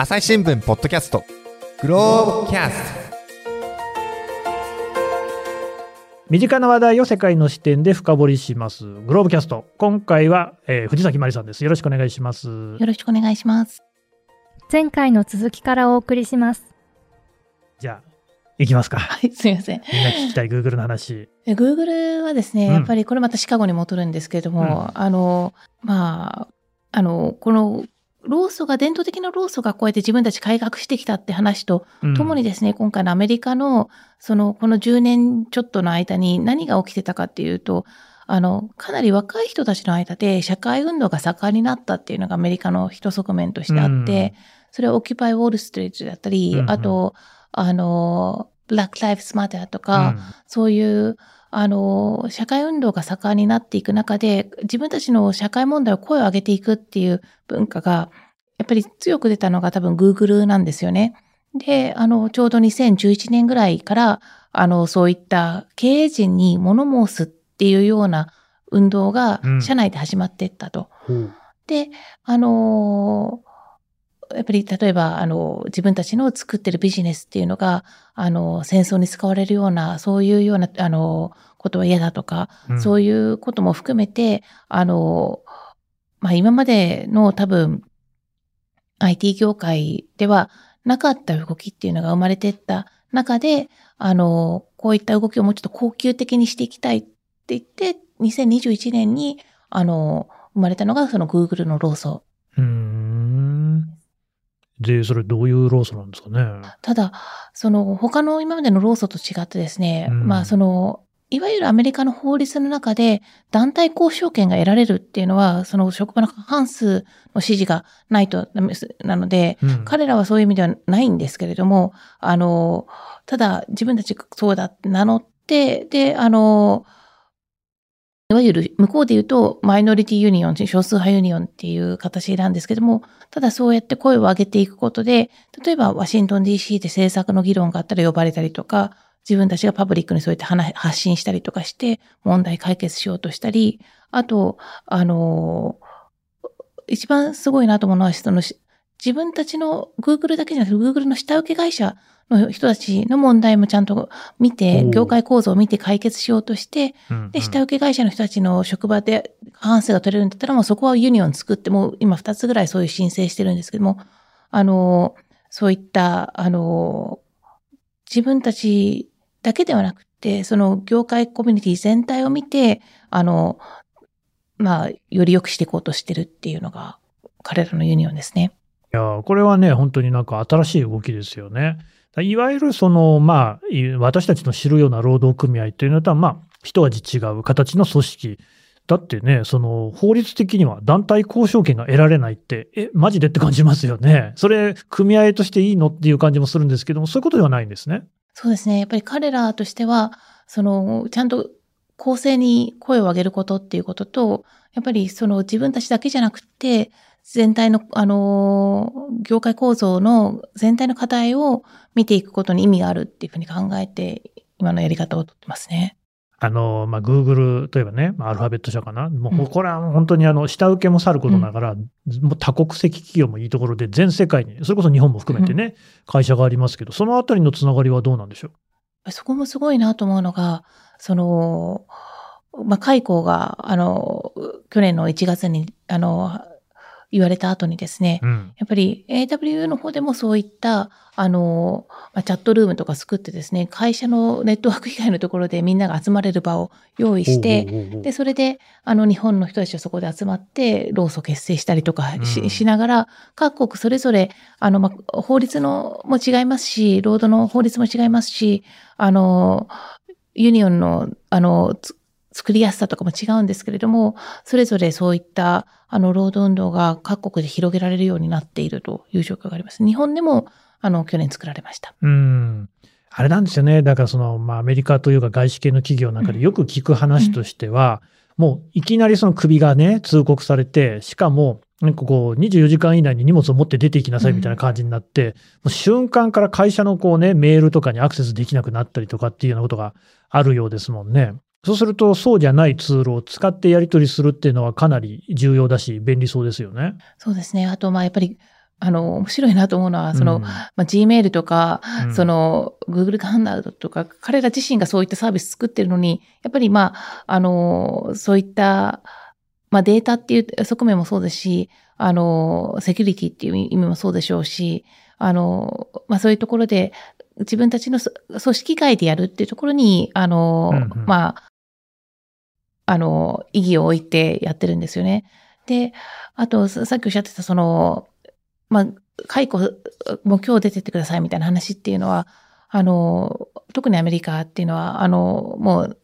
朝日新聞ポッドキャスト。グローブキャスト。身近な話題を世界の視点で深掘りします。グローブキャスト。今回は、えー藤崎まりさんです。よろしくお願いします。よろしくお願いします。前回の続きからお送りします。じゃあ行きますか。はい、すみません。みんな聞きたい Google の話。え Google はですね、うん。やっぱりこれまたシカゴに戻るんですけれども、あの、まあ、あの、この、労組が、伝統的な労組がこうやって自分たち改革してきたって話とうん。ともにですね、今回のアメリカの、その、この10年ちょっとの間に何が起きてたかっていうと、あの、かなり若い人たちの間で社会運動が盛んになったっていうのがアメリカの一側面としてあって、それはオキュパイ・ウォール・ストリートだったり、うんうん。あと、あの、Black Lives Matter とか、そういう、あの、社会運動が盛んになっていく中で、自分たちの社会問題を声を上げていくっていう文化が、やっぱり強く出たのが多分 Google なんですよね。で、あの、ちょうど2011年ぐらいから、あの、そういった経営陣に物申すっていうような運動がうん社内で始まっていったと。ほうで、あのやっぱり例えば、あの、自分たちの作ってるビジネスっていうのが、あの、戦争に使われるような、そういうような、あの、ことは嫌だとか、うんそういうことも含めて、あの、まあ、今までの多分、IT 業界ではなかった動きっていうのが生まれてった中で、あの、こういった動きをもうちょっと恒久的にしていきたいって言って、2021年に、あの、生まれたのがその Google の労組。うーん。でそれどういう労組なんですかね？ただ、その他の今までの労組と違ってですね、うん。まあその、いわゆるアメリカの法律の中で団体交渉権が得られるっていうのは、その職場の過半数の支持がないとなので、うん。彼らはそういう意味ではないんですけれども、あの、ただ自分たちがそうだって名乗って、で、あの、いわゆる向こうで言うとマイノリティユニオン、少数派ユニオンっていう形なんですけども、ただそうやって声を上げていくことで、例えばワシントン DC で政策の議論があったら呼ばれたりとか、自分たちがパブリックにそうやって話発信したりとかして問題解決しようとしたり、あと、あの、一番すごいなと思うのは、そのし自分たちの Google だけじゃなくて Google の下請け会社の人たちの問題もちゃんと見て業界構造を見て解決しようとして、うんで、下請け会社の人たちの職場で過半数が取れるんだったら、もうそこはユニオン作って、もう今2つぐらいそういう申請してるんですけども、あの、そういった、あの、自分たちだけではなくて、その業界コミュニティ全体を見て、あの、まあ、より良くしていこうとしてるっていうのが、彼らのユニオンですね。いやこれはね本当になんか新しい動きですよね。いわゆるそのまあ私たちの知るような労働組合というのとはまあ一味違う形の組織だってねその法律的には団体交渉権が得られないってえマジで？って感じますよね。それ組合としていいの？っていう感じもするんですけどもそういうことではないんですね。そうですね。やっぱり彼らとしては、その、ちゃんと公正に声を上げることっていうことと、やっぱりその自分たちだけじゃなくて、全体の、あの、業界構造の全体の課題を見ていくことに意味があるっていうふうに考えて、今のやり方をとってますね。あの、まあ、Google といえばね、まあアルファベット社かな。もうん。う、これは本当にあの、下請けもさることながら、もう多国籍企業もいいところで、全世界に、それこそ日本も含めてね、会社がありますけど、そのあたりのつながりはどうなんでしょう？そこもすごいなと思うのが、その、まあ、解雇が、あの、去年の1月に、あの、言われた後にですね、うん。やっぱり AW の方でもそういった、あの、まあ、チャットルームとか作ってですね、会社のネットワーク以外のところでみんなが集まれる場を用意して、で、それで、あの、日本の人たちはそこで集まって、労組結成したりとかし,、うんしながら、各国それぞれ、あの、まあ、法律のも違いますし、労働の法律も違いますし、あの、ユニオンの、あの、つ作りやすさとかも違うんですけれども、それぞれそういった、あの、労働運動が各国で広げられるようになっているという状況があります。日本でも、あの、去年作られました。うん。あれなんですよね。だからその、まあアメリカというか外資系の企業の中でよく聞く話としては、もういきなりその首がね、通告されて、しかも、なんかこう、24時間以内に荷物を持って出ていきなさいみたいな感じになって、もう瞬間から会社のこうね、メールとかにアクセスできなくなったりとかっていうようなことがあるようですもんね。そうすると、そうじゃないツールを使ってやり取りするっていうのはかなり重要だし、便利そうですよね。そうですね。あと、まあ、やっぱり、あの、面白いなと思うのは、その、うんまあ、Gmail とか、うんその、Google ハンダウトとか、彼ら自身がそういったサービス作ってるのに、やっぱりまあ、あの、そういった、まあ、データっていう側面もそうですし、あの、セキュリティっていう意味もそうでしょうし、あの、まあ、そういうところで、自分たちのそ組織外でやるっていうところに、あの、うんうんまあ、あの、意義を置いてやってるんですよね。で、あと、ささっきおっしゃってた、その、まあ、解雇、もう今日出てってくださいみたいな話っていうのは、あの、特にアメリカっていうのは、あの、もう、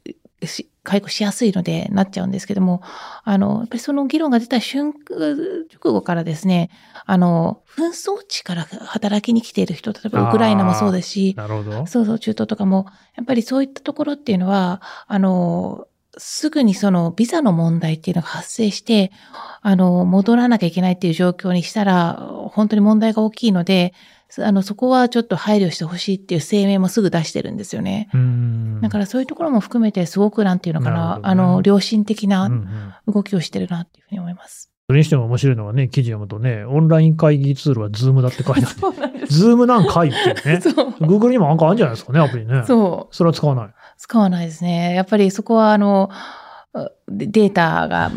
し解雇しやすいのでなっちゃうんですけども、あの、やっぱりその議論が出た瞬間、直後からですね、あの、紛争地から働きに来ている人、例えばウクライナもそうですし、なるほど。そうそう、中東とかも、やっぱりそういったところっていうのは、あの、すぐにそのビザの問題っていうのが発生して、あの、戻らなきゃいけないっていう状況にしたら、本当に問題が大きいので、あの、そこはちょっと配慮してほしいっていう声明もすぐ出してるんですよね。うん。だからそういうところも含めてすごくなんていうのかな、なねあの、良心的なん動きをしてるなっていうふうに思います。それにしても面白いのはね、記事読むとね、オンライン会議ツールは Zoom だって書いてある。そうなんです。 Zoom なんかいっていうね。そう。Google にもなんかあるんじゃないですかね、アプリね。そう。それは使わない。使わないですね。やっぱりそこはあの、デデータが、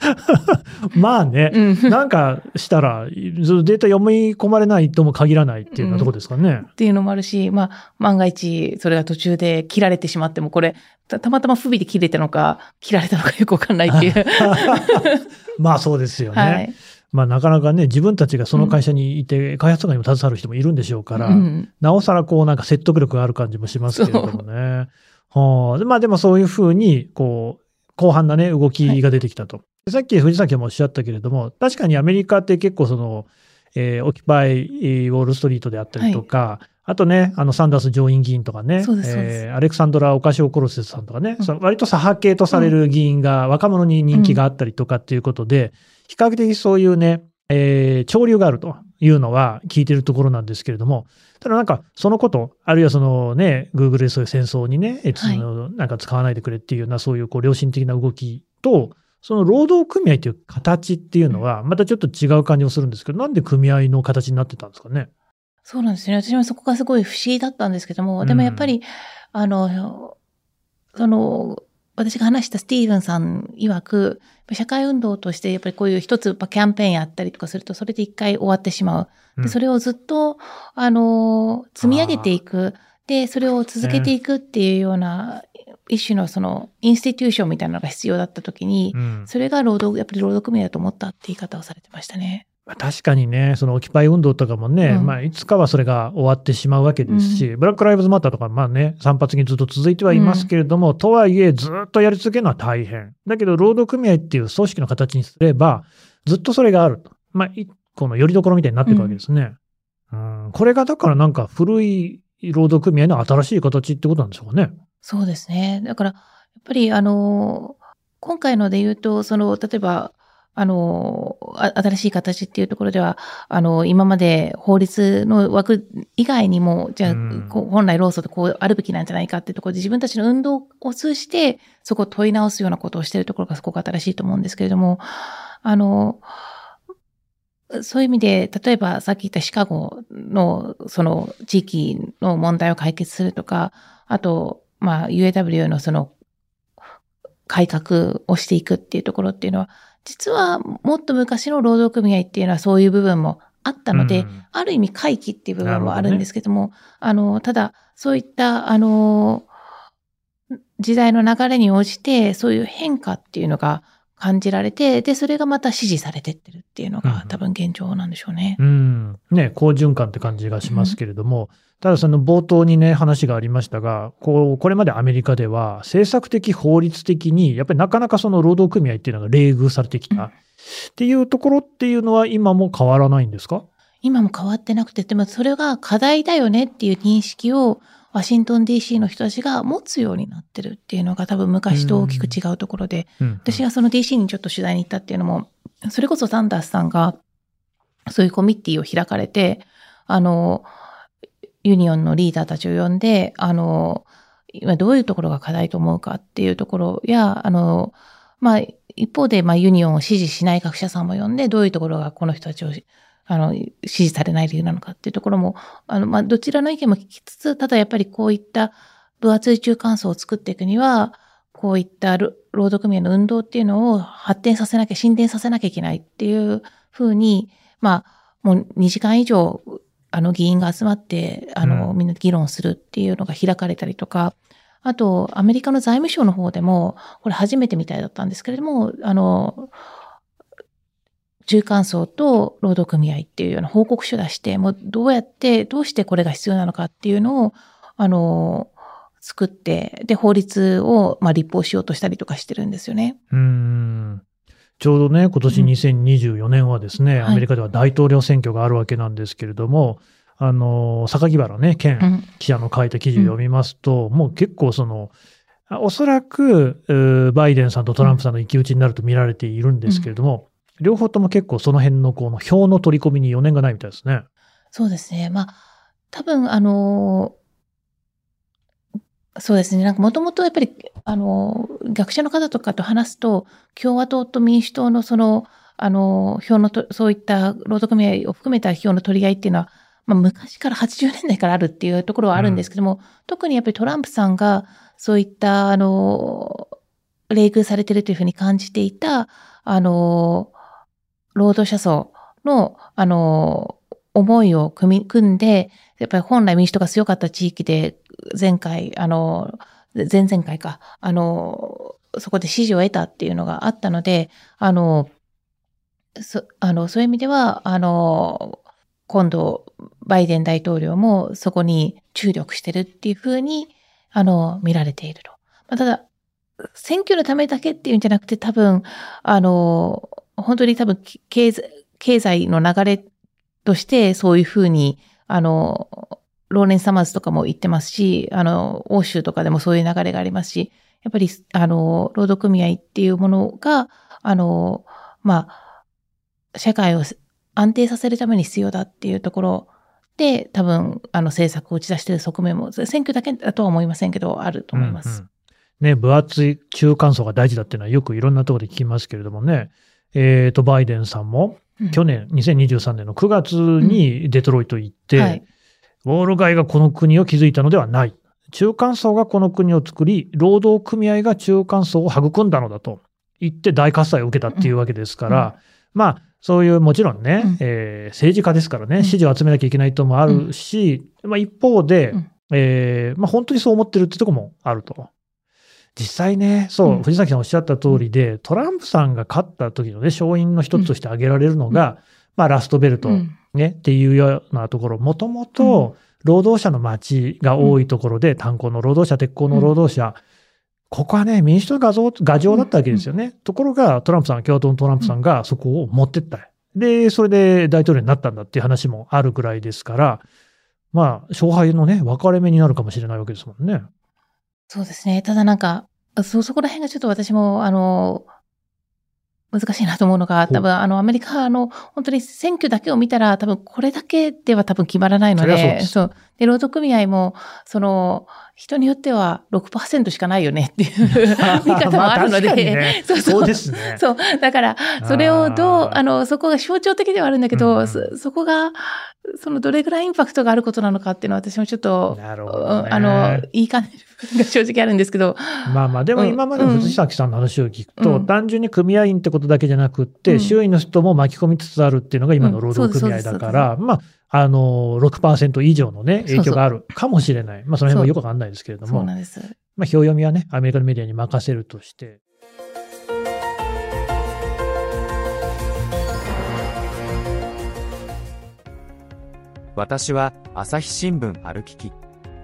まあね、うん。なんかしたら、データ読み込まれないとも限らないっていうようなところですかね。っていうのもあるし、まあ、万が一、それが途中で切られてしまっても、これ、たたまたま不備で切れたのか、切られたのかよくわかんないっていう。まあそうですよね。はい。まあなかなかね、自分たちがその会社にいて、開発とかにも携わる人もいるんでしょうから、うんなおさらこうなんか説得力がある感じもしますけれどもね。はあ、でまあでもそういうふうに、こう、広範なね、動きが出てきたと。さっき藤崎もおっしゃったけれども、確かにアメリカって結構その、えーオキュパイ、ウォールストリートであったりとか、あとね、あの、サンダース上院議員とかね、えーアレクサンドラ・オカシオ・コロセスさんとかね、うん。その割と左派系とされる議員が若者に人気があったりとかっていうことで、比較的そういうね、えー潮流があるというのは聞いてるところなんですけれども、ただなんかそのこと、あるいはそのね、Google でそういう戦争にね、えそのなんか使わないでくれっていうようなそういうこう良心的な動きと、その労働組合という形っていうのはまたちょっと違う感じもするんですけど、なんで組合の形になってたんですかね？そうなんですね。私もそこがすごい不思議だったんですけども、でもやっぱり、あの、その、私が話したスティーブンさん曰く、社会運動としてやっぱりこういう一つキャンペーンやったりとかすると、それで一回終わってしまう。うんで、それをずっと、あの、積み上げていく。で、それを続けていくっていうような、一種のその、インスティテューションみたいなのが必要だった時に、うんそれが労働、やっぱり労働組合だと思ったって言い方をされてましたね。まあ確かにね、そのオキュパイ運動とかもね、うんまあいつかはそれが終わってしまうわけですし、ブラック・ライブズ・マターとかまあね、散発にずっと続いてはいますけれども、とはいえずっとやり続けるのは大変。だけど労働組合っていう組織の形にすれば、ずっとそれがあると。まあ一個の拠り所みたいになっていくわけですね。うん、これがだからなんか古い労働組合の新しい形ってことなんでしょうかね。そうですね。だから、やっぱり、あの、今回ので言うと、その、例えば、あの、あ新しい形っていうところでは、あの、今まで法律の枠以外にも、じゃあ、うん本来労組とこうあるべきなんじゃないかっていうところで、自分たちの運動を通じて、そこを問い直すようなことをしているところがすごく新しいと思うんですけれども、あの、そういう意味で、例えばさっき言ったシカゴのその地域の問題を解決するとか、あと、まあ UAW のその改革をしていくっていうところっていうのは、実はもっと昔の労働組合っていうのはそういう部分もあったので、うん。ある意味回帰っていう部分もあなるんですけども、あの、ただ、そういった、あの、時代の流れに応じて、そういう変化っていうのが感じられて、で、それがまた支持されてってるっていうのうんうん。が多分現状なんでしょうね。うん。ね、好循環って感じがしますけれども、ただその冒頭にね、話がありましたが、こう、これまでアメリカでは政策的、法律的に、やっぱりなかなかその労働組合っていうのが冷遇されてきた。っていうところっていうのは今も変わらないんですか？今も変わってなくて、でもそれが課題だよねっていう認識をワシントン DC の人たちが持つようになってるっていうのが多分昔と大きく違うところで、うん。私がその DC にちょっと取材に行ったっていうのも、それこそサンダースさんがそういうコミッティを開かれて、あの、ユニオンのリーダーたちを呼んで、あの、今どういうところが課題と思うかっていうところや、あの、まあ、一方で、まあ、ユニオンを支持しない学者さんも呼んで、どういうところがこの人たちを、あの、支持されない理由なのかっていうところも、あの、まあ、どちらの意見も聞きつつ、ただやっぱりこういった分厚い中間層を作っていくには、こういった労働組合の運動っていうのを発展させなきゃ、進展させなきゃいけないっていうふうに、まあ、もう2時間以上、あの議員が集まって、あの、うん。みんなで議論するっていうのが開かれたりとか、あと、アメリカの財務省の方でも、これ初めてみたいだったんですけれども、あの、中間層と労働組合っていうような報告書を出して、もうどうやって、どうしてこれが必要なのかっていうのを、あの、作って、で、法律を、まあ、立法しようとしたりとかしてるんですよね。うーんちょうどね、今年うん2024年はですね、はいアメリカでは大統領選挙があるわけなんですけれども、あの、榊原ね、う健ん。記者の書いた記事を読みますと、もう結構その、あおそらく、バイデンさんとトランプさんの一騎打ちになると見られているんですけれども、両方とも結構その辺のこの票の取り込みに余念がないみたいですね。そうですね。まあ、多分、あの、そうですね。なんかもともとやっぱり、あの、学者の方とかと話すと、共和党と民主党のその、あの、票のと、そういった労働組合を含めた票の取り合いっていうのは、まあ、昔から80年代からあるっていうところはあるんですけども、特にやっぱりトランプさんが、そういった、あの、冷遇されてるというふうに感じていた、あの、労働者層の、あの、思いを組み、組んで、やっぱり本来民主党が強かった地域で、前回、あの、前々回か、あの、そこで支持を得たっていうのがあったので、あの、そあのそういう意味では、あの、今度、バイデン大統領もそこに注力してるっていうふうに、あの、見られていると。まあ、ただ、選挙のためだけっていうんじゃなくて、多分、あの、本当に多分、経済、の流れとして、そういうふうに、あの、ローレン・サマーズとかも言ってますし、あの、欧州とかでもそういう流れがありますし、やっぱり、あの、労働組合っていうものが、あの、まあ、社会を安定させるために必要だっていうところで、多分、あの、政策を打ち出している側面も、選挙だけだとは思いませんけど、あると思います。うんうんね、分厚い中間層が大事だっていうのはよくいろんなところで聞きますけれどもね、えっ、と、バイデンさんもうん。去年、2023年の9月にデトロイト行って、はい。ウォール街がこの国を築いたのではない。中間層がこの国を作り、労働組合が中間層を育んだのだと言って大喝采を受けたっていうわけですから、まあ、そういうもちろんね、うん。えー政治家ですからね、うん。支持を集めなきゃいけないともあるし、まあ一方で、うん。えーまあ本当にそう思ってるってとこもあると。実際ね、そう、うん。藤崎さんおっしゃった通りで、トランプさんが勝った時のね、勝因の一つとして挙げられるのが、まあラストベルト、うん。ね、っていうようなところ、もともと労働者の街が多いところで、炭鉱の労働者、鉄鋼の労働者、ここはね、民主党の画像、牙城だったわけですよね。ところが、トランプさん、共和党のトランプさんがそこを持ってった。で、それで大統領になったんだっていう話もあるぐらいですから、まあ、勝敗のね、分かれ目になるかもしれないわけですもんね。そうですね。ただなんか、そ、そこら辺がちょっと私も、あの、難しいなと思うのが、多分あのアメリカの本当に選挙だけを見たら多分これだけでは多分決まらないので、そですそう。で、労働組合も、その、人によっては6%しかないよねっていう 見方もあるので、ね そうそうそうですね。そう。だから、それをどう、あの、そこが象徴的ではあるんだけど、うんうんそそこが、そのどれぐらいインパクトがあることなのかっていうのは私もちょっと、なるほうど、ね。んあの、いい感じが正直あるんですけど、まあまあ、でも今までの藤崎さんの話を聞くと、うん。単純に組合員ってことだけじゃなくって、うん。周囲の人も巻き込みつつあるっていうのが今の労働組合だから、まあ、あの、6%以上のね、影響があるかもしれない。まあ、その辺もよくわかんないですけれども、そうなんです。まあ、票読みはね、アメリカのメディアに任せるとして、私は朝日新聞歩きき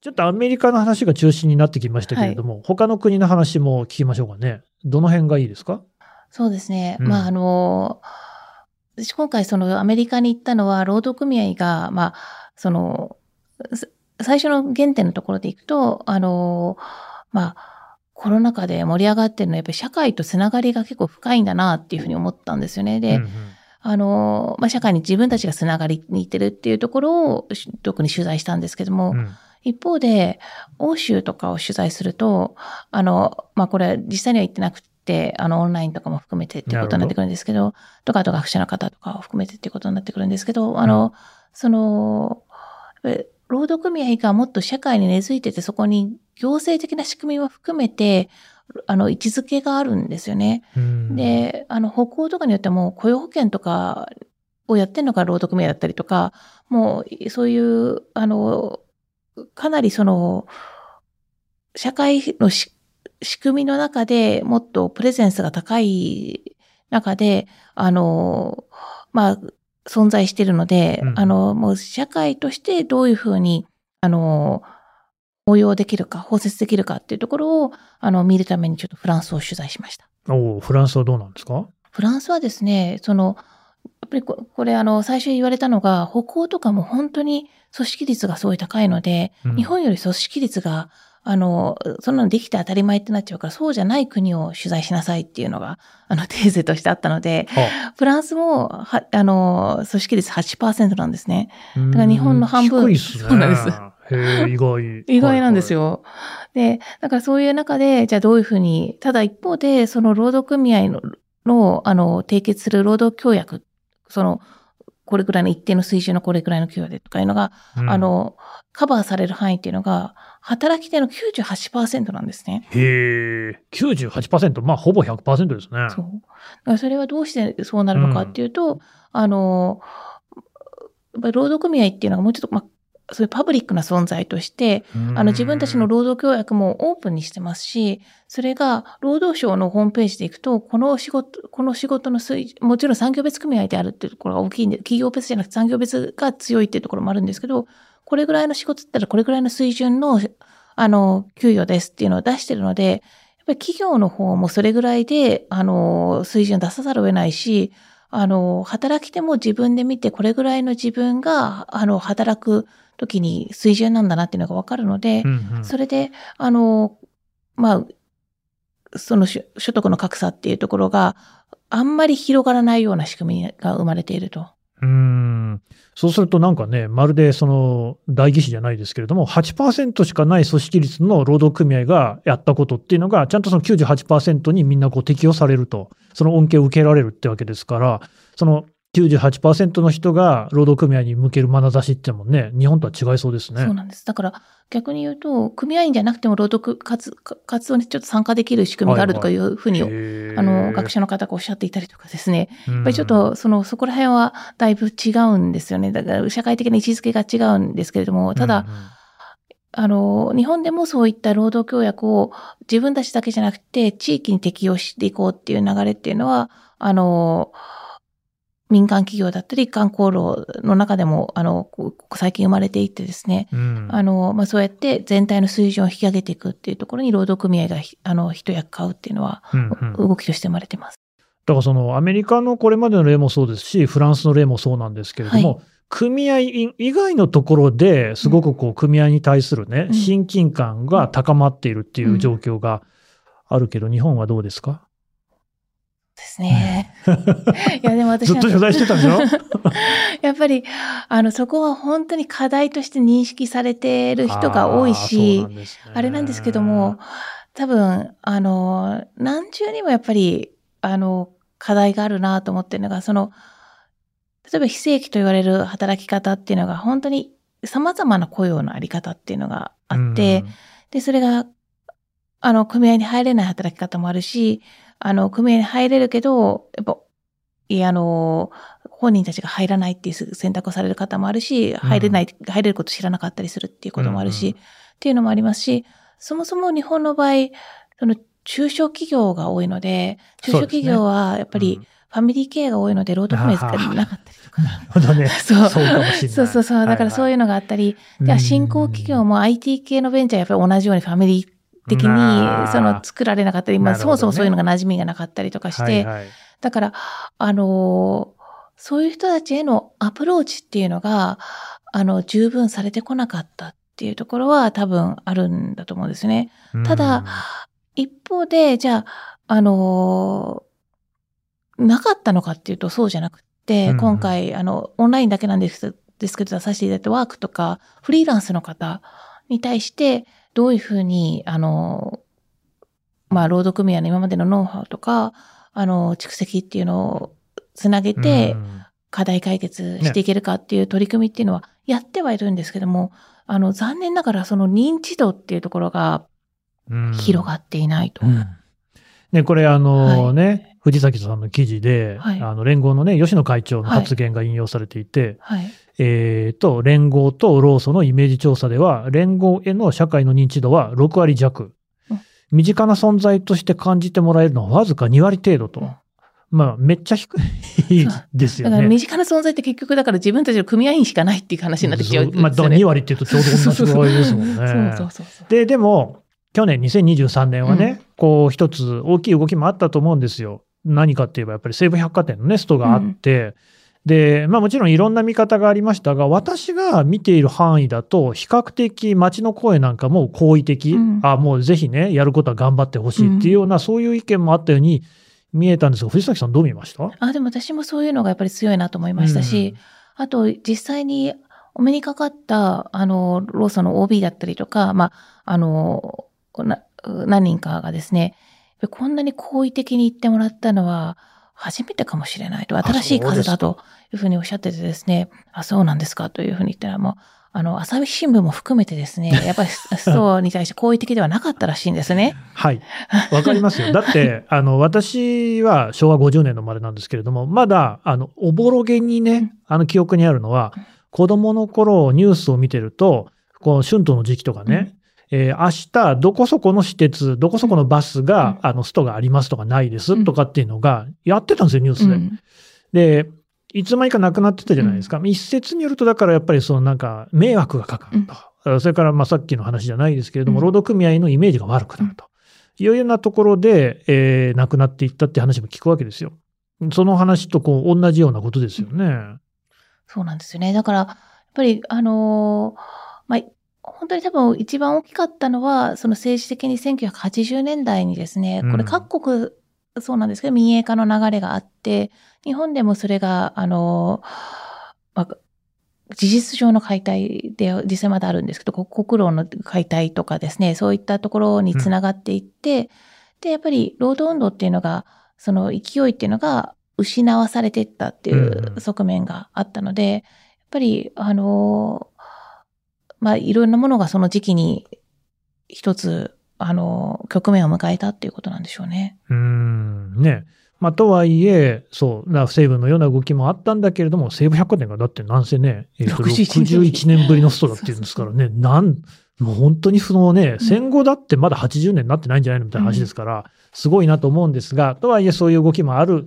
ちょっとアメリカの話が中心になってきましたけれども、他の国の話も聞きましょうかね。どの辺がいいですか？そうですね。うんまあ、あの、私今回そのアメリカに行ったのは、労働組合が、まあ、その、す最初の原点のところでいくと、あの、まあ、コロナ禍で盛り上がってるのはやっぱり社会とつながりが結構深いんだなっていうふうに思ったんですよね。で、うんうんあの、まあ、社会に自分たちがつながりにいってるっていうところをし特に取材したんですけども、うん一方で、欧州とかを取材すると、あの、まあ、これ実際には行ってなくて、あの、オンラインとかも含めてっていうことになってくるんですけど、とか、あと学者の方とかを含めてっていうことになってくるんですけど、あの、その、やっぱり労働組合がもっと社会に根付いてて、そこに行政的な仕組みも含めて、あの、位置づけがあるんですよね。うん。で、あの、北欧とかによっても雇用保険とかをやってるのが労働組合だったりとか、もうそういう、あの、かなりその、社会のし仕組みの中でもっとプレゼンスが高い中で、あの、まあ、存在しているので、うんあの、もう社会としてどういうふうに、あの、応用できるか、包摂できるかっていうところを、あの、見るためにちょっとフランスを取材しました。おうフランスはどうなんですか？フランスはですね、その、ぱりここれあの、最初言われたのが、北欧とかも本当に組織率がすごい高いので、うん日本より組織率が、あの、そんなのできて当たり前ってなっちゃうから、そうじゃない国を取材しなさいっていうのが、あの、テーゼとしてあったので、あフランスも、は、あの、組織率8%なんですね。だから日本の半分低いっすね。そうなんですへえ、意外。意外なんですよ。で、だからそういう中で、じゃあどういうふうに、ただ一方で、その労働組合の、の、あの、締結する労働協約、その、これくらいの一定の水準のこれくらいの給与でとかいうのが、はいはい、あの、カバーされる範囲っていうのが、働き手の98%なんですね。うん、へえ、98%、まあ、ほぼ100%ですね。そう。だからそれはどうしてそうなるのかっていうと、あの、やっぱり労働組合っていうのはもうちょっと、まあ、そういうパブリックな存在として、あの自分たちの労働協約もオープンにしてますし、それが労働省のホームページで行くと、この仕事、この仕事の水、もちろん産業別組合であるっていうところが大きいんで、企業別じゃなくて産業別が強いっていうところもあるんですけど、これぐらいの仕事だったらこれぐらいの水準の、あの、給与ですっていうのを出してるので、やっぱり企業の方もそれぐらいで、あの、水準出さざるを得ないし、あの、働き手も自分で見て、これぐらいの自分が、あの、働く時に水準なんだなっていうのがわかるので、うんうんそれで、あの、まあ、その所所得の格差っていうところがあんまり広がらないような仕組みが生まれていると。うーんそうするとなんかね、まるでその代議士じゃないですけれども、8%しかない組織率の労働組合がやったことっていうのが、ちゃんとその98%にみんなこう適用されると、その恩恵を受けられるってわけですから、その98%の人が労働組合に向ける眼差しってもね、日本とは違いそうですね。そうなんです。だから逆に言うと、組合員じゃなくても労働活活動にちょっと参加できる仕組みがあるとかいうふうに、へーあの、学者の方がおっしゃっていたりとかですね。ややっぱりちょっと、その、そこら辺はだいぶ違うんですよね。だから、社会的な位置づけが違うんですけれども、ただ、あの、日本でもそういった労働協約を自分たちだけじゃなくて、地域に適用していこうっていう流れっていうのは、あの、民間企業だったり、観光労の中でも、あの、最近生まれていってですね、うん。あの、まあ、そうやって全体の水準を引き上げていくっていうところに労働組合がひ、あの、一役買うっていうのは、うんうん。動きとして生まれてます。だからそのアメリカのこれまでの例もそうですし、フランスの例もそうなんですけれども、は組合員以外のところですごくこう組合に対するね、うん。親近感が高まっているっていう状況があるけど、日本はどうですか？ですね。い。や、でも私ずっと取材してたんでしょ？やっぱり、あの、そこは本当に課題として認識されている人が多いし、あね。あれなんですけども、多分、あの、何重にもやっぱり、あの、課題があるなと思ってるのが、その、例えば非正規と言われる働き方っていうのが本当に様々な雇用のあり方っていうのがあって、で、それが、あの、組合に入れない働き方もあるし、あの、組合に入れるけど、やっぱ、いや、あの、本人たちが入らないっていう選択をされる方もあるし、入れない、入れること知らなかったりするっていうこともあるし、うんうんっていうのもありますし、そもそも日本の場合、その中小企業が多いので、中小企業はやっぱりうんファミリー系が多いので、労働組合がなかったりとか。なるほどね。そうそうかもしれない。そうそうそう。だからそういうののがあったり、では新興企業も IT 系のベンチャーはやっぱり同じようにファミリー的にその作られなかったり、まあそもそもそういうのが馴染みがなかったりとかして、はいはい。だから、あのーそういう人たちへのアプローチっていうのが、あの、十分されてこなかったっていうところは多分あるんだと思うんですね。ただ、一方で、じゃあ、あのーなかったのかっていうとそうじゃなくて、今回、あの、オンラインだけなんですですけど、出させていただいたワークとか、フリーランスの方に対して、どういうふうに、あのーまあ、労働組合の今までのノウハウとか、あの、蓄積っていうのをつなげて、うん。課題解決していけるかっていう取り組みっていうのはやってはいるんですけども、あの、残念ながらその認知度っていうところがうん。広がっていないと。うん。ね、これあのはい。ね、藤崎さんの記事で、はい。あの連合のね、吉野会長の発言が引用されていて、はい。えーと、連合と労組のイメージ調査では、連合への社会の認知度は6割弱うん。身近な存在として感じてもらえるのはわずか2割程度と。うんまあ、めっちゃ低いですよだから身ね。近な存在って結局だから自分たちの組合員しかないっていう話になってきちゃうんですそうまあ、だから2割っていうとちょうど同じぐらいですもんね。そうそうそうそう。で、でも、去年2023年はね、こう一つ大きい動きもあったと思うんですよ。何かって言えばやっぱり西武百貨店のね、ストがあって、で、まあもちろんいろんな見方がありましたが、私が見ている範囲だと、比較的街の声なんかも好意的、うん。あ、もうぜひね、やることは頑張ってほしいっていうような、そういう意見もあったように見えたんですが、藤崎さんどう見ました？あ、でも私もそういうのがやっぱり強いなと思いましたし、あと実際にお目にかかった、あの、ローソンの OB だったりとか、まあ、あの、な何人かがですね、こんなに好意的に言ってもらったのは初めてかもしれないと、新しい風だというふうにおっしゃっててですね、あ、そうなんですかというふうに言ったら、もう、あの、朝日新聞も含めてですね、やっぱりストに対して好意的ではなかったらしいんですね。はい。わかりますよ。だって、あの、私は昭和50年の生まれなんですけれども、まだ、あの、おぼろげにね、あの記憶にあるのは、子供の頃ニュースを見てると、この春闘の時期とかね、えー明日、どこそこの私鉄、どこそこのバスが、あの、ストがありますとかないですとかっていうのが、やってたんですよ、ニュースで。うんで、いつの間にかなくなってたじゃないですか。一説によると、だからやっぱりそのなんか迷惑がかかると。それからまあさっきの話じゃないですけれども、うん労働組合のイメージが悪くなると。いうようなところで、えー、亡くなっていったって話も聞くわけですよ。その話とこう同じようなことですよね。そうなんですよね。だから、やっぱり、あのーまあ、本当に多分一番大きかったのは、その政治的に1980年代にですね、これうん各国そうなんですけど、民営化の流れがあって、日本でもそれが、あのーまあ、事実上の解体で実際まだあるんですけど、国国労の解体とかですね、そういったところにつながっていって、で、やっぱり労働運動っていうのが、その勢いっていうのが失わされていったっていうん。う側面があったので、やっぱり、あのーまあ、いろんなものがその時期に一つ、あのー局面を迎えたっていうことなんでしょうね。うーん、ね。まあ、とはいえ、そう、な西武のような動きもあったんだけれども、西武百貨店がだってなんせね、えーと 61 61年ぶりのストだっていうんですからね、なん、もう本当にそのね、うん。戦後だってまだ80年になってないんじゃないのみたいな話ですから、すごいなと思うんですが、とはいえそういう動きもある。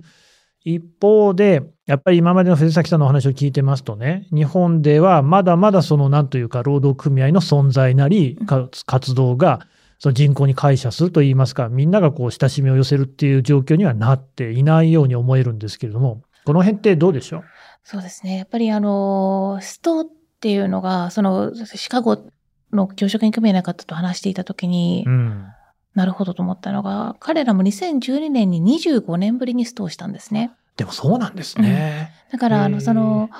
一方で、やっぱり今までの藤崎さんのお話を聞いてますとね、日本ではまだまだそのなんというか労働組合の存在なり、か活動がその人口に感謝するといいますか、みんながこう親しみを寄せるっていう状況にはなっていないように思えるんですけれども、この辺ってどうでしょう？そうですね。やっぱりあのーストっていうのが、その、シカゴの教職員組合の方と話していたときに、うん。なるほどと思ったのが、彼らも2012年に25年ぶりにストをしたんですね。でもそうなんですね。だから、あの、その、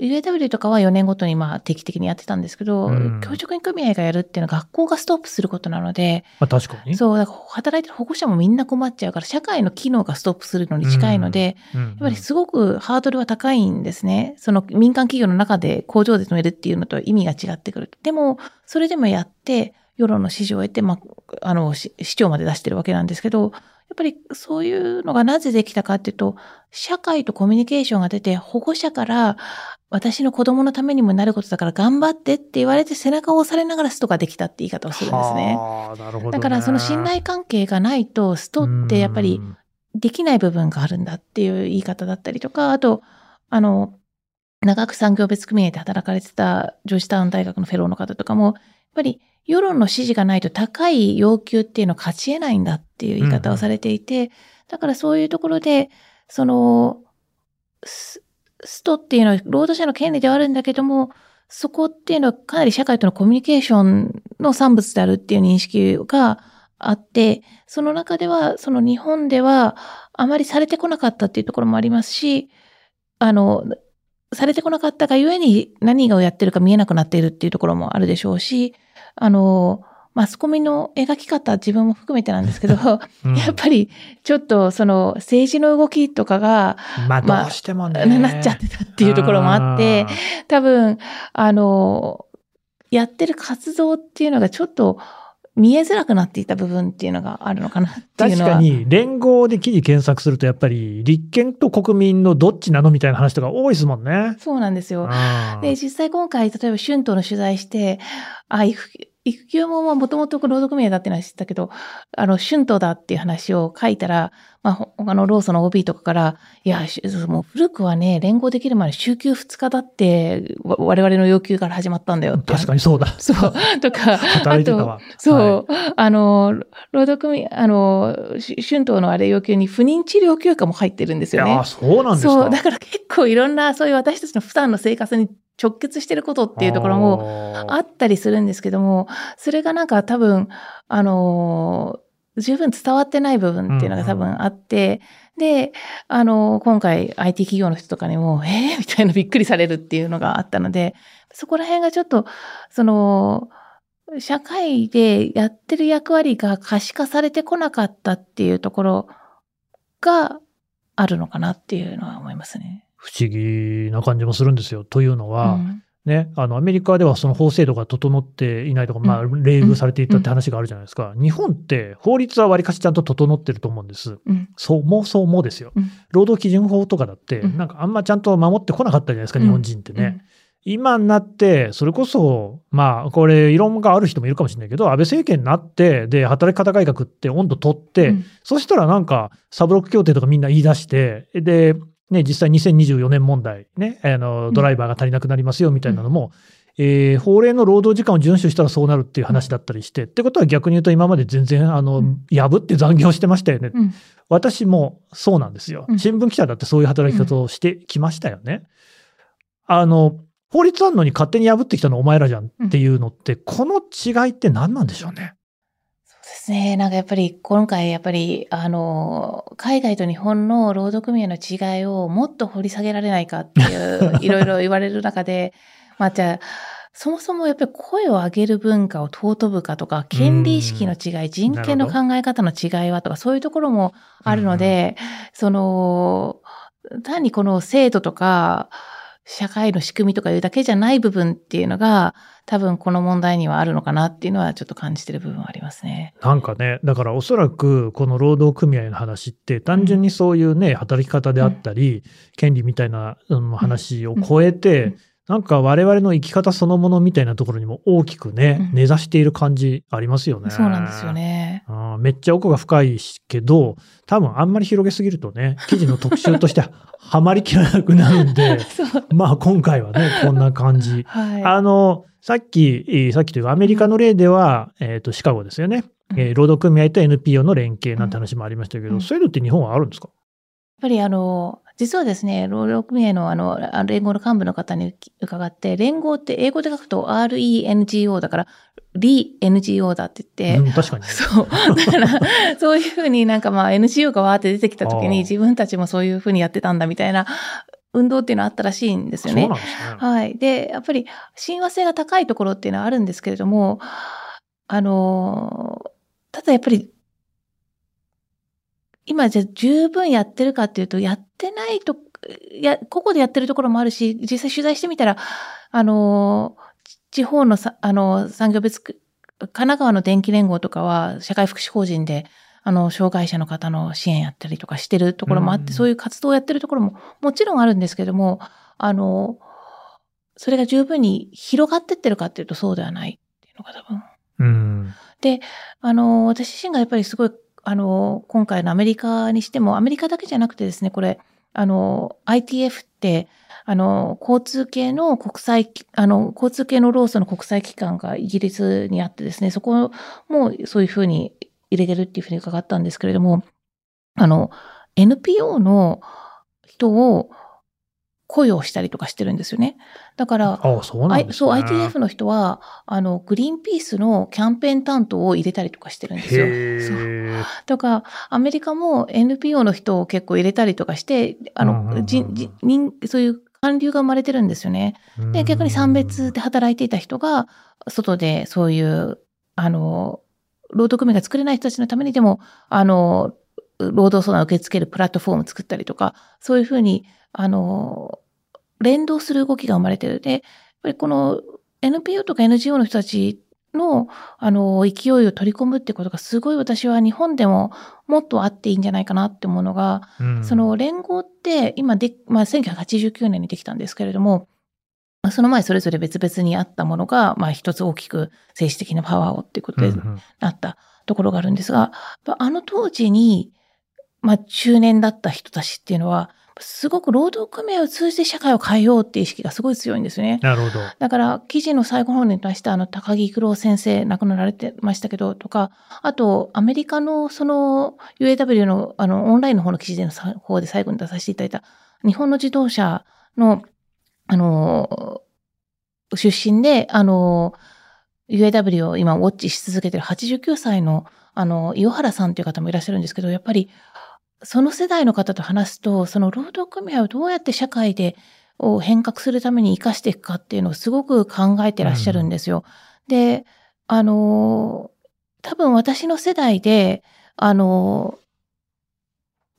UAW とかは4年ごとにまあ定期的にやってたんですけど、うん教職員組合がやるっていうのは学校がストップすることなので、まあ確かに。そう、だから働いてる保護者もみんな困っちゃうから、社会の機能がストップするのに近いので、うんやっぱりすごくハードルは高いんですね。その民間企業の中で工場で止めるっていうのと意味が違ってくる。でも、それでもやって、世論の支持を得て、まあ、あの、し市長まで出してるわけなんですけど、やっぱりそういうのがなぜできたかっていうと、社会とコミュニケーションが出て、保護者から、私の子供のためにもなることだから頑張ってって言われて背中を押されながらストができたって言い方をするんですね。はあなるほど、ね。だからその信頼関係がないと、ストってやっぱりうんできない部分があるんだっていう言い方だったりとか、あと、あの、長く産業別組合で働かれてたジョージタウン大学のフェローの方とかも、ぱり世論の支持がないと高い要求っていうのを勝ち得ないんだっていう言い方をされていて、だからそういうところで、その、スストっていうのは労働者の権利ではあるんだけども、そこっていうのはかなり社会とのコミュニケーションの産物であるっていう認識があって、その中では、その日本ではあまりされてこなかったっていうところもありますし、あの、されてこなかったがゆえに何をやってるか見えなくなっているっていうところもあるでしょうし、あの、マスコミの描き方、自分も含めてなんですけど、うんやっぱりちょっとその政治の動きとかが、まあ、まあどうしてもね。なっちゃってたっていうところもあって、多分、あの、やってる活動っていうのがちょっと見えづらくなっていた部分っていうのがあるのかなっていう確のは。かに、連合で記事検索すると、やっぱり、立憲と国民のどっちなのみたいな話とか多いですもんね。そうなんですよ。うんで、実際今回、例えば春闘の取材して、あ、育育休ももともと労働組合だってのは知ったけど、あの、春闘だっていう話を書いたら、まあ、ほ他のローソンの OB とかから、いや、しもう古くはね、連合できる前に週休2日だって、わ我々の要求から始まったんだよ。確かにそうだ。そう。とか、働いてたわ。そう、あの、労働組合、あの、し春闘のあれ要求に不妊治療休暇も入ってるんですよねいやー、。そうなんですか。そう、だから結構いろんな、そういう私たちの普段の生活に直結してることっていうところももあったりするんですけども、それがなんか多分、あのー十分伝わってない部分っていうのが多分あって、で、あのー今回 IT 企業の人とかにも、えー、みたいなびっくりされるっていうのがあったので、そこら辺がちょっと、その、社会でやってる役割が可視化されてこなかったっていうところがあるのかなっていうのは思いますね。不思議な感じもするんですよ。というのは、うんね、あの、アメリカではその法制度が整っていないとか、まあ、冷遇されていたって話があるじゃないですか。日本って法律はわりかしちゃんと整ってると思うんです。うんそう、もうそうもですよ。うん労働基準法とかだって、うんなんかあんまちゃんと守ってこなかったじゃないですか、日本人ってね。うん今になって、それこそ、まあ、これ、異論がある人もいるかもしれないけど、安倍政権になって、で、働き方改革って温度取って、うんそしたらなんか、サブロック協定とかみんな言い出して、で、ね、実際2024年問題、ね、あの、ドライバーが足りなくなりますよみたいなのも、えー法令の労働時間を遵守したらそうなるっていう話だったりして、ってことは逆に言うと今まで全然、あの、うん破って残業してましたよね。うん私もそうなんですよう。ん新聞記者だってそういう働き方をしてきましたよね。あの、法律あんのに勝手に破ってきたのお前らじゃんっていうのって、この違いって何なんでしょうね。ですね。なんかやっぱり今回やっぱりあの海外と日本の労働組合の違いをもっと掘り下げられないかっていう いろいろ言われる中で、まあじゃあそもそもやっぱり声を上げる文化を尊ぶかとか、権利意識の違い、人権の考え方の違いはとか、そういうところもあるので、その、単にこの制度とか、社会の仕組みとかいうだけじゃない部分っていうのが、多分この問題にはあるのかなっていうのはちょっと感じてる部分はありますね。なんかね、だからおそらくこの労働組合の話って単純にそういうね、働き方であったり、権利みたいなうん話を超えて、うんなんか我々の生き方そのものみたいなところにも大きくね、うん根ざしている感じありますよね。そうなんですよね。あーめっちゃ奥が深いしけど、多分あんまり広げすぎるとね、記事の特集としては まりきらなくなるんで。まあ今回はね、こんな感じ。はい。あの、さっき、えーさっきというかアメリカの例では、えっ、と、シカゴですよね。うんえー労働組合と NPO の連携なんて話もありましたけど、うんそういうのって日本はあるんですか？やっぱりあの、実はですね、労働組合のあの、あ連合の幹部の方に伺って、連合って英語で書くと RENGO だから、RENGO だって言って、うん、確かにね。そう。だから、そういうふうになんかまあ NGO がわーって出てきた時に自分たちもそういうふうにやってたんだみたいな運動っていうのはあったらしいんですよねそうなん。ですね。はい。で、やっぱり親和性が高いところっていうのはあるんですけれども、あの、ただやっぱり、今じゃあ十分やってるかっていうと、やってないと、や、個々でやってるところもあるし、実際取材してみたら、あの、地方のさ、あの、産業別区、神奈川の電気連合とかは社会福祉法人で、あの、障害者の方の支援やったりとかしてるところもあって、うんそういう活動をやってるところももちろんあるんですけども、あの、それが十分に広がってってるかっていうとそうではないっていうのが多分。うん。あの、私自身がやっぱりすごい、あの、今回のアメリカにしても、アメリカだけじゃなくてですね、これ、あの、ITF って、あの、交通系の国際、あの、交通系の労組の国際機関がイギリスにあってですね、そこもそういうふうに入れてるっていうふうに伺ったんですけれども、あの、NPO の人を雇用したりとかしてるんですよね。だから、ああ、そうなんね。そう、ITF の人は、あの、グリーンピースのキャンペーン担当を入れたりとかしてるんですよ。そうへえ。とか、アメリカも NPO の人を結構入れたりとかして、あの、うんうんうんうんじじ人そういう韓流が生まれてるんですよね。で、逆に産別で働いていた人が、外でそういう、あの、労働組合が作れない人たちのためにでも、あの、労働相談を受け付けるプラットフォーム作ったりとか、そういうふうに、あの、連動する動きが生まれてる。で、やっぱりこの NPO とか NGO の人たちの、あの、勢いを取り込むってことがすごい私は日本でももっとあっていいんじゃないかなって思うのが、うんその連合って今で、まあ、1989年にできたんですけれども、その前それぞれ別々にあったものが、まあ一つ大きく政治的なパワーをっていうことでうんうんなったところがあるんですが、やっぱあの当時に、まあ中年だった人たちっていうのは、すごく労働組合を通じて社会を変えようっていう意識がすごい強いんですよね。なるほど。だから、記事の最後の方に出したあの、高木九郎先生亡くなられてましたけど、とか、あと、アメリカのその UAW のあの、オンラインの方の記事でのさ方で最後に出させていただいた、日本の自動車の、あの、出身で、あの、UAW を今ウォッチし続けてる89歳の、あの、岩原さんという方もいらっしゃるんですけど、やっぱり、その世代の方と話すと、その労働組合をどうやって社会でを変革するために生かしていくかっていうのをすごく考えてらっしゃるんですよ。で、あの、多分私の世代で、あの、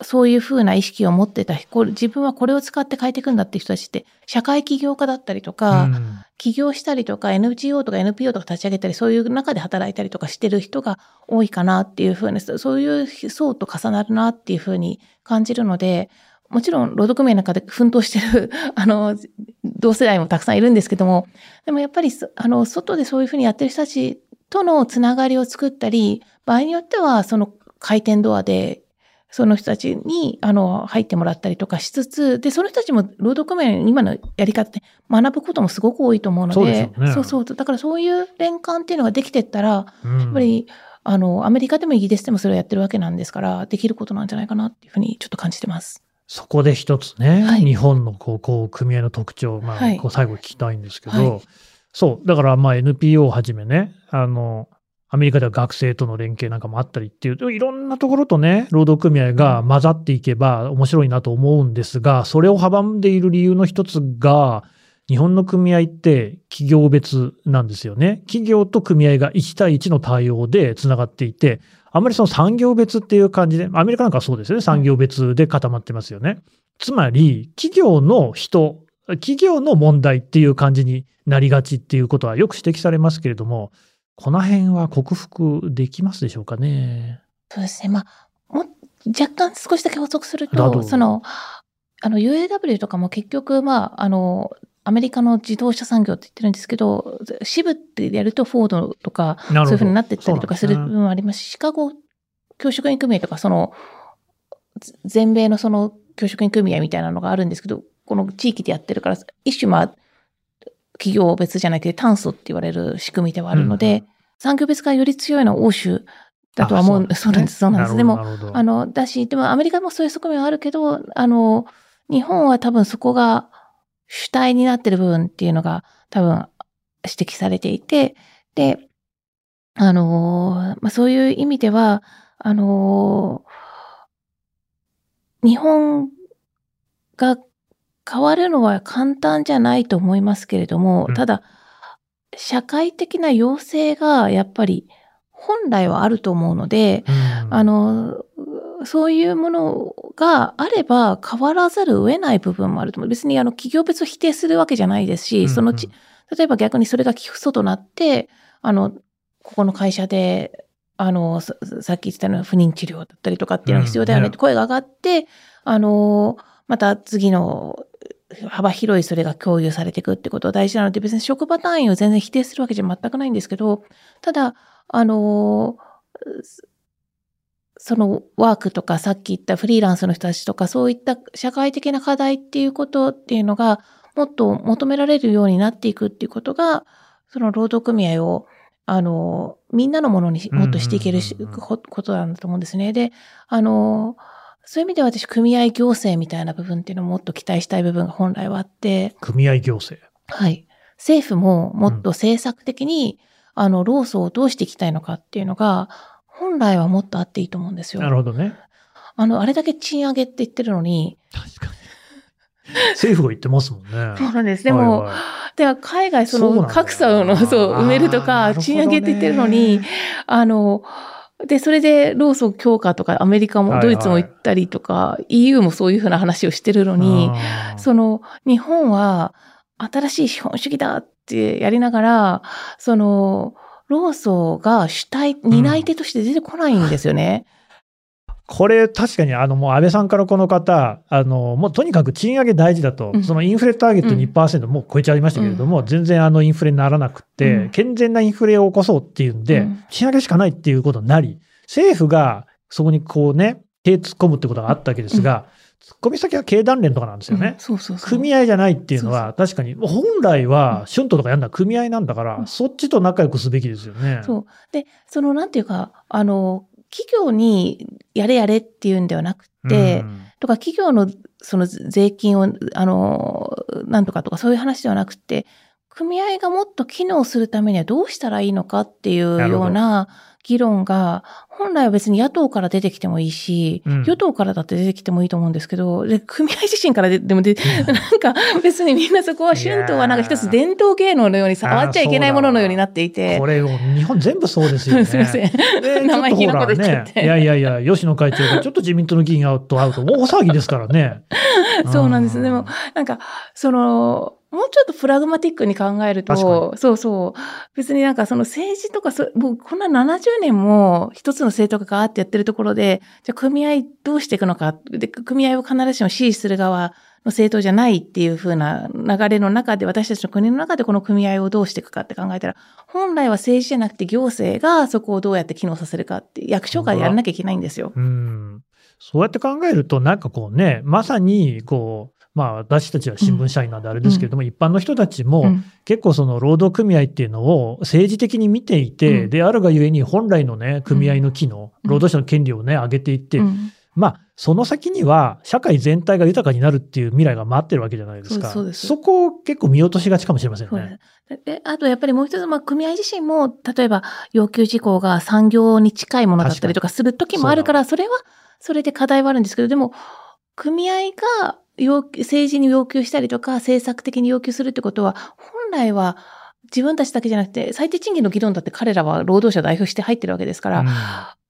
そういうふうな意識を持ってた。自分はこれを使って変えていくんだっていう人たちって、社会起業家だったりとか、うん。起業したりとか NGO とか NPO とか立ち上げたりそういう中で働いたりとかしてる人が多いかなっていうふうにそういう層と重なるなっていうふうに感じるのでもちろん労働組合の中で奮闘してる あの同世代もたくさんいるんですけどもでもやっぱりそあの外でそういうふうにやってる人たちとのつながりを作ったり場合によってはその回転ドアでその人たちに、あの、入ってもらったりとかしつつ、で、その人たちも労働組合の今のやり方で学ぶこともすごく多いと思うので、そうね。そうそう。だからそういう連関っていうのができてったら、うんやっぱり、あの、アメリカでもイギリスでもそれをやってるわけなんですから、できることなんじゃないかなっていうふうにちょっと感じてます。そこで一つね、はい。日本のこうこう組合の特徴、まあはい。こう最後聞きたいんですけど、はい。そう、だからまあ NPO をはじめね、あの、アメリカでは学生との連携なんかもあったりっていう、いろんなところとね、労働組合が混ざっていけば面白いなと思うんですが、それを阻んでいる理由の一つが、日本の組合って企業別なんですよね。企業と組合が1対1の対応でつながっていて、あんまりその産業別っていう感じで、アメリカなんかはそうですよね。産業別で固まってますよね。つまり、企業の人、企業の問題っていう感じになりがちっていうことはよく指摘されますけれども、この辺は克服できますでしょうかね？そうですね。まあ、も若干少しだけ補足すると、その、あの、UAW とかも結局、まあ、あの、アメリカの自動車産業って言ってるんですけど、支部ってやるとフォードとか、そういうふうになってったりとかする部分もありますし、シカゴ教職員組合とか、その、ぜ全米のその教職員組合みたいなのがあるんですけど、この地域でやってるから、一種まあ、企業別じゃなくて炭素って言われる仕組みではあるので、うん産業別がより強いのは欧州だとは思う。あそうなんです、そうなんです。でも、あの、だし、でもアメリカもそういう側面はあるけど、あの、日本は多分そこが主体になってる部分っていうのが多分指摘されていて、で、あの、まあ、そういう意味では、あの、日本が変わるのは簡単じゃないと思いますけれども、うん。ただ、社会的な要請がやっぱり本来はあると思うので、うん。あの、そういうものがあれば変わらざるを得ない部分もあると思う。別にあの企業別を否定するわけじゃないですし、うんそのち、例えば逆にそれが基礎となって、あの、ここの会社で、あの、ささっき言ってたのは不妊治療だったりとかっていうのが必要だよねって声が上がって、あの、また次の幅広いそれが共有されていくってことは大事なので、別に職場単位を全然否定するわけじゃ全くないんですけど、ただ、あの、そのワークとかさっき言ったフリーランスの人たちとかそういった社会的な課題っていうことっていうのがもっと求められるようになっていくっていうことが、その労働組合をあの、みんなのものにもっとしていけることなんだと思うんですね。で、あの、そういう意味では私、組合行政みたいな部分っていうのをもっと期待したい部分が本来はあって、組合行政。はい。政府ももっと政策的に、あの、労組をどうしていきたいのかっていうのが、本来はもっとあっていいと思うんですよ。なるほどね。あの、あれだけ賃上げって言ってるのに、確かに。政府が言ってますもんね。そうなんです。でも、はいはいでは海外その格差をのそう埋めるとなか、賃上げって言ってるのに、あの、で、それで労組強化とかアメリカもはいはい。ドイツも行ったりとか、EU もそういうふうな話をしてるのに、その日本は新しい資本主義だってやりながら、その、労組が主体、担い手として出てこないんですよね。これ確かにあのもう安倍さんからこの方、あのもうとにかく賃上げ大事だと、うん。そのインフレターゲットうん。2%もう超えちゃいましたけれども、全然あのインフレにならなくて、うん。健全なインフレを起こそうっていうんで、うん。賃上げしかないっていうことになり、政府がそこにこうね、手突っ込むってことがあったわけですが、突っ込み先は経団連とかなんですよね。うん。そうそうそう。組合じゃないっていうのは、確かに、本来は、春闘とかやるのは組合なんだから、うん。そっちと仲良くすべきですよね。そう。で、その、なんていうか、あの、企業にやれやれっていうんではなくて、うん。とか企業のその税金を、あの、なんとかとかそういう話ではなくて、組合がもっと機能するためにはどうしたらいいのかっていうような議論が、本来は別に野党から出てきてもいいし、うん。与党からだって出てきてもいいと思うんですけど、で、組合自身からででもで、なんか別にみんなそこは春闘はなんか一つ伝統芸能のように触っちゃいけないもののようになっていて。こ、れ、日本全部そうですよね。すいません。で生意気なこと言っちゃって。いやいやいや、吉野会長がちょっと自民党の議員と会うと大騒ぎですからね。そうなんです。でもなんか、その、もうちょっとプラグマティックに考える確と、そうそう。別になんかその政治とかそ、もうこんな70年も一つの政党がガーってやってるところで、じゃあ組合どうしていくのか。で、組合を必ずしも支持する側の政党じゃないっていう風な流れの中で、私たちの国の中でこの組合をどうしていくかって考えたら、本来は政治じゃなくて行政がそこをどうやって機能させるかって、役所がやらなきゃいけないんですよ。うん。そうやって考えると、なんかこうね、まさに、こう、まあ私たちは新聞社員なんであれですけれども、一般の人たちも、うん。結構その労働組合っていうのを政治的に見ていて、うん。であるがゆえに本来のね、組合の機能、うん。労働者の権利をね、上げていって、うん。まあ、その先には社会全体が豊かになるっていう未来が待ってるわけじゃないですか。そそこを結構見落としがちかもしれませんね。であとやっぱりもう一つ、まあ、組合自身も、例えば要求事項が産業に近いものだったりとかする時もあるから、それは、それで課題はあるんですけど、でも、組合が要求政治に要求したりとか、政策的に要求するってことは、本来は自分たちだけじゃなくて、最低賃金の議論だって彼らは労働者を代表して入ってるわけですから、うん。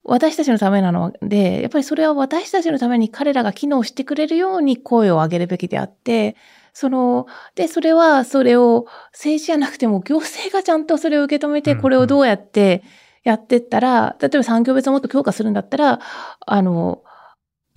私たちのためなので、やっぱりそれは私たちのために彼らが機能してくれるように声を上げるべきであって、その、で、それはそれを政治じゃなくても行政がちゃんとそれを受け止めて、うん。これをどうやってやってったら、例えば産業別をもっと強化するんだったら、あの、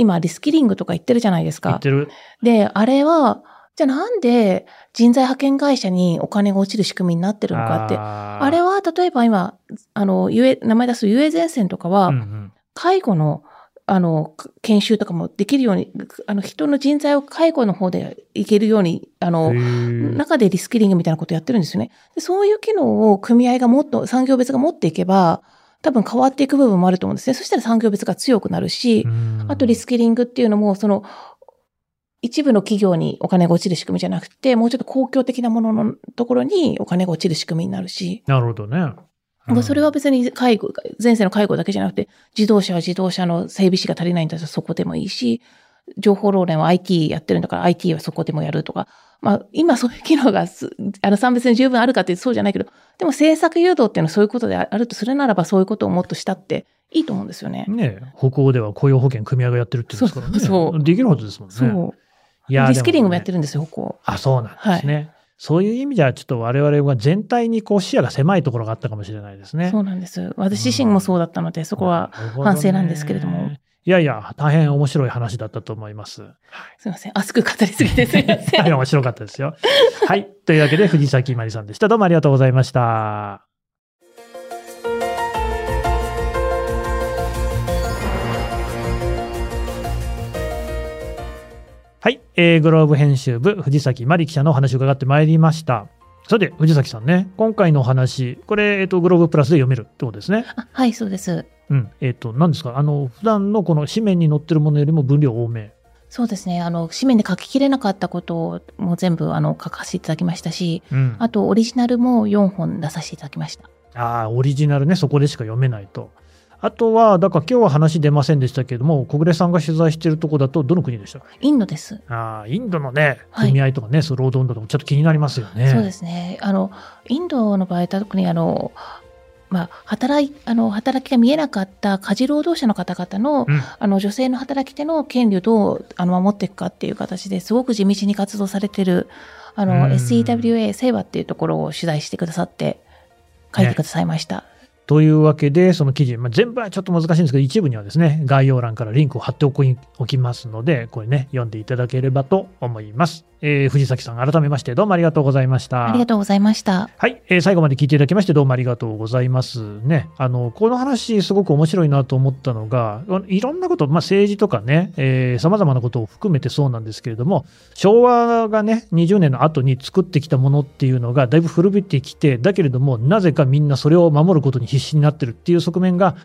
今リスキリングとか言ってるじゃないですか。言ってる。で、あれは、じゃあなんで人材派遣会社にお金が落ちる仕組みになってるのかって。ああれは例えば今、あの、ゆえ、名前出すゆえ前線とかは、うんうん介護の、あの、か研修とかもできるように、あの、人の人材を介護の方でいけるように、あの、中でリスキリングみたいなことやってるんですよね。でそういう機能を組合がもっと、産業別が持っていけば、多分変わっていく部分もあると思うんですね。そしたら産業別が強くなるし、うんあとリスキリングっていうのも、その、一部の企業にお金が落ちる仕組みじゃなくて、もうちょっと公共的なもののところにお金が落ちる仕組みになるし、なるほどね。なんかそれは別に介護、前世の介護だけじゃなくて、自動車は自動車の整備士が足りないんだったらそこでもいいし、情報老連は IT やってるんだから IT はそこでもやるとか、まあ今そういう機能がす あの三別に十分あるかっていうとそうじゃないけど、でも政策誘導っていうのはそういうことであるとするならばそういうことをもっとしたっていいと思うんですよね。ねえ北欧では雇用保険組合がやってるって言うんですからね。そうできるはずですもんね。そう。いやリスキリングもやってる。るんですよ、ここ。あ、そうなんですね。そういう意味では、ちょっと我々は全体にこう視野が狭いところがあったかもしれないですね。そうなんです。私自身もそうだったので、そこは反省なんですけれども。いやいや、大変面白い話だったと思います。すいません。熱く語りすぎてすいません。はい、面白かったですよ。はい。というわけで、藤崎まりさんでした。どうもありがとうございました。はい、えーグローブ編集部、藤崎まり記者のお話を伺ってまいりました。さて、藤崎さんね、今回のお話、これ、えっ、と、グローブプラスで読めるってことですね。あはい、そうです。うん。えっ、と、何ですか？あの、普段のこの紙面に載ってるものよりも分量多め。そうですね。あの、紙面で書ききれなかったことも全部、あの、書かせていただきましたし、うん。あと、オリジナルも4本出させていただきました。ああ、オリジナルね、そこでしか読めないと。あとは、だから今日は話出ませんでしたけれども、小暮さんが取材しているところだと、どの国でしたかインドです。ああ、インドのね、はい組合とかね、そう労働運動とかもちょっと気になりますよね。そうですね。あの、インドの場合、特にあの、まあ、働い、あの、働きが見えなかった家事労働者の方々の、うんあの、女性の働き手の権利をどう、あの、守っていくかっていう形ですごく地道に活動されてる、あの、うん SEWA、セイバっていうところを取材してくださって、書いてくださいました。というわけで、その記事、まあ、全部はちょっと難しいんですけど、一部にはですね、概要欄からリンクを貼っておきますので、これね、読んでいただければと思います。えー藤崎さん、改めましてどうもありがとうございました。ありがとうございました。はい、えー最後まで聞いていただきましてどうもありがとうございます。ね、あの、この話すごく面白いなと思ったのが、いろんなこと、まあ、政治とかね、えー、様々なことを含めてそうなんですけれども、昭和がね、20年の後に作ってきたものっていうのがだいぶ古びってきて、だけれども、なぜかみんなそれを守ることに必死になってるっていう側面が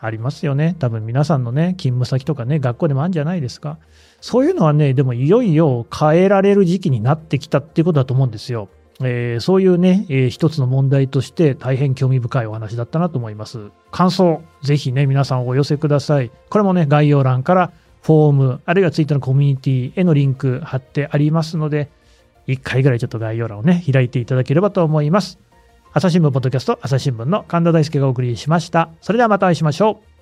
ありますよね。多分皆さんのね、勤務先とかね、学校でもあるんじゃないですか。そういうのはね、でもいよいよ変えられる時期になってきたっていうことだと思うんですよ。えーそういうね、えー一つの問題として大変興味深いお話だったなと思います。感想、ぜひね、皆さんお寄せください。これもね、概要欄からフォーム、あるいはツイッターのコミュニティへのリンク貼ってありますので、一回ぐらいちょっと概要欄をね、開いていただければと思います。朝日新聞ポッドキャスト、朝日新聞の神田大輔がお送りしました。それではまたお会いしましょう。